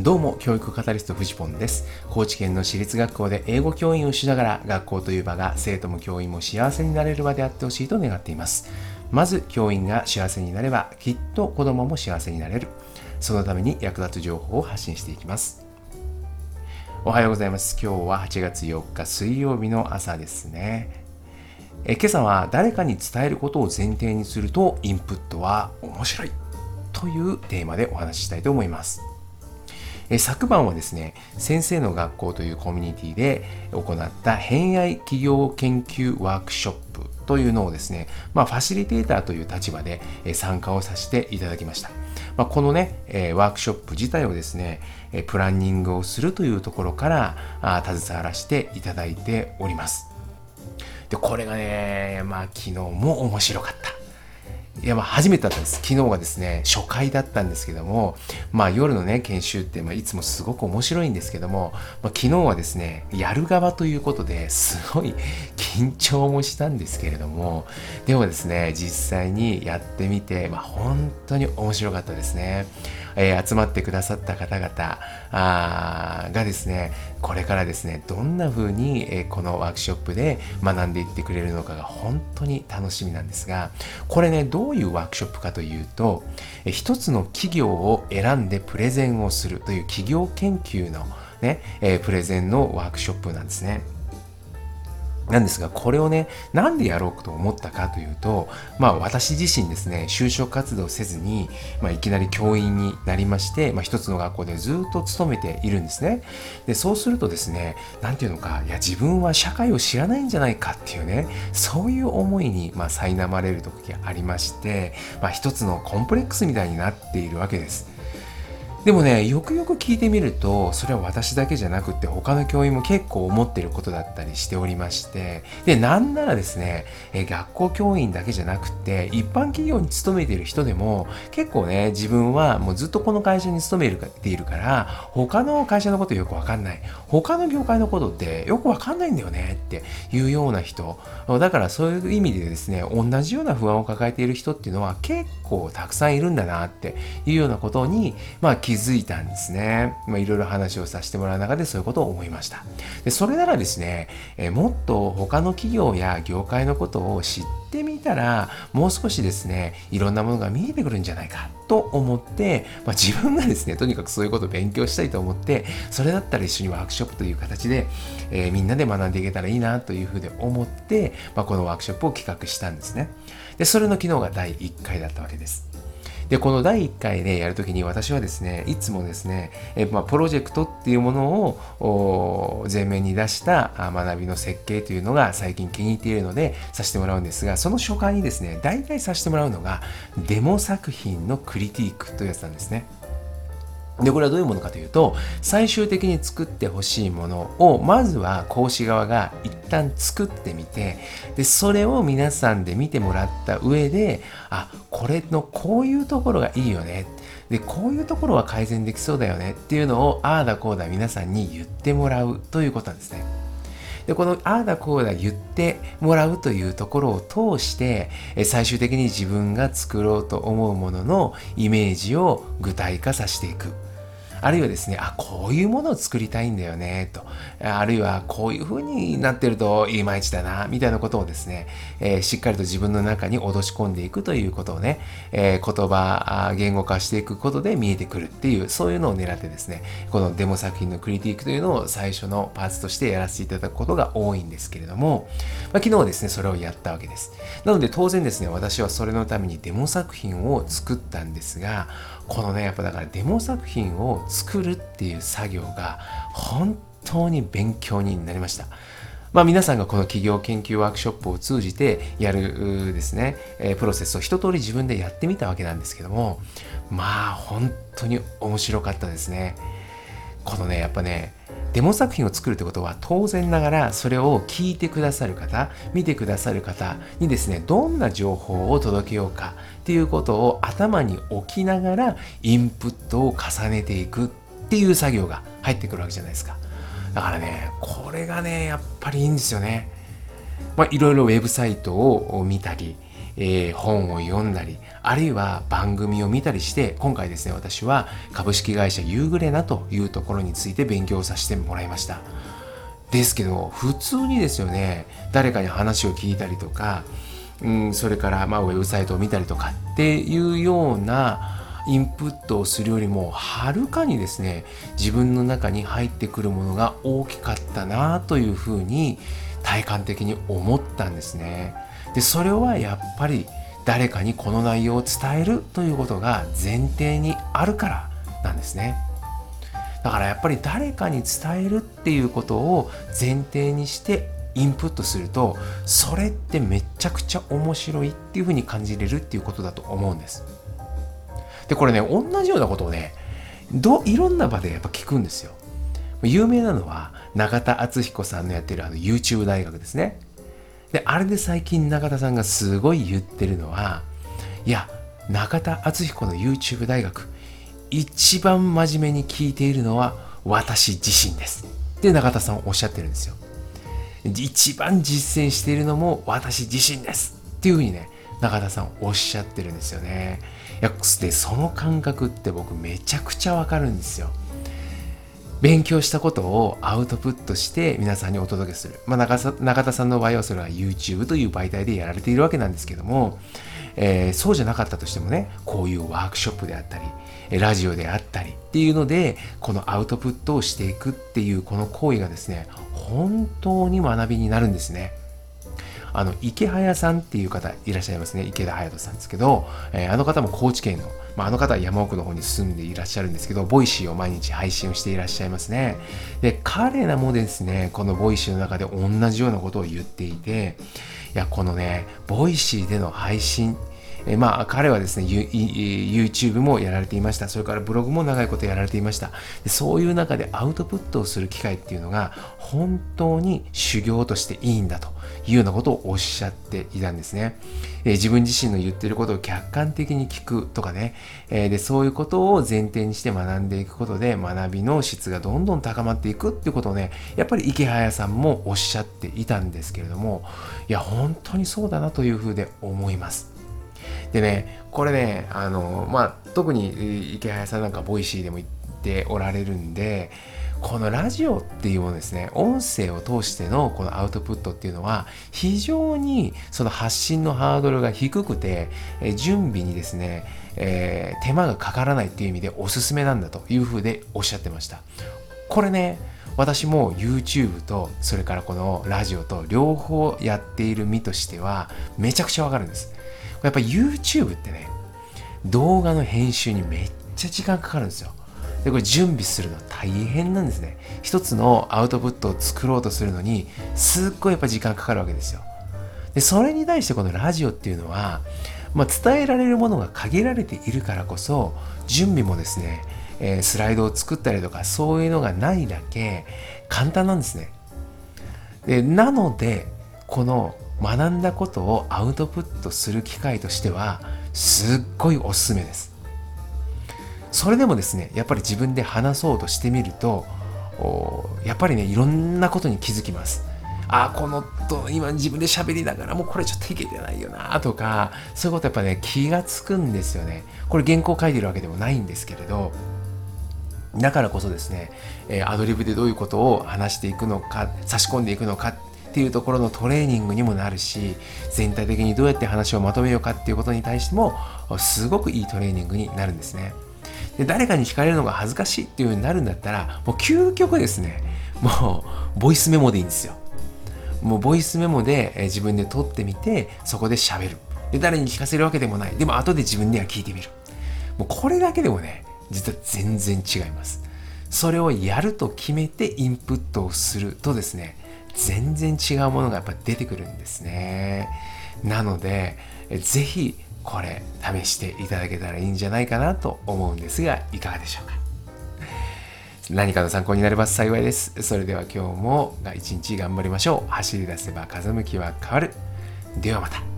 どうも、教育カタリストフジポンです。高知県の私立学校で英語教員をしながら、学校という場が生徒も教員も幸せになれる場であってほしいと願っています。まず、教員が幸せになれば、きっと子供も幸せになれる。そのために役立つ情報を発信していきます。おはようございます。今日は8月4日水曜日の朝ですね。え今朝は誰かに伝えることを前提にするとインプットは面白いというテーマでお話ししたいと思います。え昨晩はですね、先生の学校というコミュニティで行った偏愛企業研究ワークショップというのをですね、まあ、ファシリテーターという立場で参加をさせていただきました。まあ、このね、えワークショップ自体をですね、えプランニングをするというところからあ携わらせていただいております。で、これがね、まあ昨日も面白かった。いやまあ初めてだったんです。昨日がですね、初回だったんですけども、まあ夜のね、研修ってまあいつもすごく面白いんですけども、まあ、昨日はですね、やる側ということですごい緊張もしたんですけれども、でもですね、実際にやってみて、まあ本当に面白かったですね。えー、集まってくださった方々あがですね、これからですね、どんな風に、えー、このワークショップで学んでいってくれるのかが本当に楽しみなんですが、これね、どういうワークショップかというと、えー、一つの企業を選んでプレゼンをするという企業研究のね、えプレゼンのワークショップなんですね。なんですが、これをね、なんでやろうと思ったかというと、まあ私自身ですね、就職活動せずに、まあいきなり教員になりまして、まあ一つの学校でずっと勤めているんですね。で、そうするとですね、なんていうのか、いや自分は社会を知らないんじゃないかっていうね、そういう思いに、まあ苛まれる時がありまして、まあ一つのコンプレックスみたいになっているわけです。でもねよくよく聞いてみるとそれは私だけじゃなくて他の教員も結構思ってることだったりしておりましてでなんならですねえ学校教員だけじゃなくて一般企業に勤めている人でも結構ね自分はもうずっとこの会社に勤めているから他の会社のことよくわかんない。他の業界のことってよくわかんないんだよねっていうような人。だからそういう意味でですね同じような不安を抱えている人っていうのは結構たくさんいるんだなっていうようなことにまあ気気づいたんですね。まあ、いろいろ話をさせてもらう中でそういうことを思いました。でそれならですね、えもっと他の企業や業界のことを知ってみたら、もう少しですね、いろんなものが見えてくるんじゃないかと思って、まあ、自分がですね、とにかくそういうことを勉強したいと思って、それだったら一緒にワークショップという形で、えー、みんなで学んでいけたらいいなというふうに思って、まあ、このワークショップを企画したんですね。で、それの昨日が第1回だったわけです。で、この第1回でやるときに私はですね、いつもですね、えまあ、プロジェクトっていうものを前面に出した学びの設計というのが最近気に入っているのでさせてもらうんですが、その初回にですね、大体させてもらうのがデモ作品のクリティークというやつなんですね。で、これはどういうものかというと、最終的に作ってほしいものを、まずは講師側が一旦作ってみて、で、それを皆さんで見てもらった上で、あ、これのこういうところがいいよね。で、こういうところは改善できそうだよねっていうのを、ああだこうだ皆さんに言ってもらうということなんですね。で、このああだこうだ言ってもらうというところを通して、最終的に自分が作ろうと思うもののイメージを具体化させていく。あるいはですね、あ、こういうものを作りたいんだよね、と。あるいは、こういう風になってるといまいちだな、みたいなことをですね、えー、しっかりと自分の中に脅し込んでいくということをね、えー、言葉、言語化していくことで見えてくるっていう、そういうのを狙ってですね、このデモ作品のクリティックというのを最初のパーツとしてやらせていただくことが多いんですけれども、まあ、昨日ですね、それをやったわけです。なので当然ですね、私はそれのためにデモ作品を作ったんですが、このね、やっぱだからデモ作品を作作るっていう作業が本当に勉強になりました。まあ、皆さんがこの企業研究ワークショップを通じてやるですね、えプロセスを一通り自分でやってみたわけなんですけども、まあ本当に面白かったですね。このね、やっぱね、デモ作品を作るってことは当然ながらそれを聞いてくださる方見てくださる方にですねどんな情報を届けようかっていうことを頭に置きながらインプットを重ねていくっていう作業が入ってくるわけじゃないですか。だからねこれがねやっぱりいいんですよね。まあいろいろウェブサイトを見たりえー、本を読んだりあるいは番組を見たりして今回ですね私は株式会社ユーグレナというところについて勉強させてもらいましたですけど普通にですよね誰かに話を聞いたりとか、うん、それからまあウェブサイトを見たりとかっていうようなインプットをするよりもはるかにですね自分の中に入ってくるものが大きかったなというふうに体感的に思ったんですね。でそれはやっぱり誰かにこの内容を伝えるということが前提にあるからなんですね。だからやっぱり誰かに伝えるっていうことを前提にしてインプットするとそれってめちゃくちゃ面白いっていうふうに感じれるっていうことだと思うんです。でこれね同じようなことをねどいろんな場でやっぱ聞くんですよ。有名なのは永田敦彦さんのやってるあの YouTube 大学ですね。であれで最近永田さんがすごい言ってるのはいや中田敦彦の YouTube 大学一番真面目に聞いているのは私自身です。って永田さんおっしゃってるんですよ。一番実践しているのも私自身です。っていうふうにね中田さんおっしゃってるんですよね。いやでその感覚って僕めちゃくちゃわかるんですよ。勉強したことをアウトプットして皆さんにお届けする。まあ、中田さんの場合はそれは YouTube という媒体でやられているわけなんですけども、えー、そうじゃなかったとしてもね、こういうワークショップであったり、ラジオであったりっていうので、このアウトプットをしていくっていうこの行為がですね、本当に学びになるんですね。あのイケハヤさんっていう方いらっしゃいますね。イケダハヤトさんですけど、えー、あの方も高知県の、まあ、あの方は山奥の方に住んでいらっしゃるんですけどボイシーを毎日配信をしていらっしゃいますね。で彼らもですねこの Voicyの中で同じようなことを言っていていやこのね Voicyでの配信えまあ彼はですね YouTube もやられていました。それからブログも長いことやられていました。でそういう中でアウトプットをする機会っていうのが本当に修行としていいんだというようなことをおっしゃっていたんですね、え自分自身の言ってることを客観的に聞くとかね、えでそういうことを前提にして学んでいくことで学びの質がどんどん高まっていくっていうことをねやっぱりイケハヤさんもおっしゃっていたんですけれどもいや本当にそうだなというふうで思います。でね、これね、あの、まあ、特にイケハヤさんなんか Voicyでも言っておられるんで、このラジオっていうものですね、音声を通してのこのアウトプットっていうのは、非常にその発信のハードルが低くて、え準備にですね、えー、手間がかからないっていう意味でおすすめなんだというふうでおっしゃってました。これね、私も YouTube とそれからこのラジオと両方やっている身としてはめちゃくちゃわかるんです。やっぱ YouTube ってね、動画の編集にめっちゃ時間かかるんですよ。で、これ準備するの大変なんですね。一つのアウトプットを作ろうとするのに、すっごいやっぱ時間かかるわけですよ。で、それに対してこのラジオっていうのは、まあ、伝えられるものが限られているからこそ、準備もですね、えー、スライドを作ったりとか、そういうのがないだけ簡単なんですね。でなので、この学んだことをアウトプットする機会としてはすっごいおすすめです。それでもですねやっぱり自分で話そうとしてみるとやっぱりねいろんなことに気づきます。あこのと今自分で喋りながらもうこれちょっといけてないよなとかそういうことやっぱね気がつくんですよね。これ原稿書いてるわけでもないんですけれどだからこそですね、えアドリブでどういうことを話していくのか差し込んでいくのかっていうところのトレーニングにもなるし全体的にどうやって話をまとめようかっていうことに対してもすごくいいトレーニングになるんですね。で誰かに聞かれるのが恥ずかしいっていう風になるんだったらもう究極ですね。もうボイスメモでいいんですよ。もうボイスメモで自分で撮ってみてそこで喋る。で誰に聞かせるわけでもない。でも後で自分では聞いてみる。もうこれだけでもね実は全然違います。それをやると決めてインプットをするとですね全然違うものがやっぱ出てくるんですね。なので是非これ試していただけたらいいんじゃないかなと思うんですがいかがでしょうか？何かの参考になれば幸いです。それでは今日も一日頑張りましょう。走り出せば風向きは変わる。ではまた。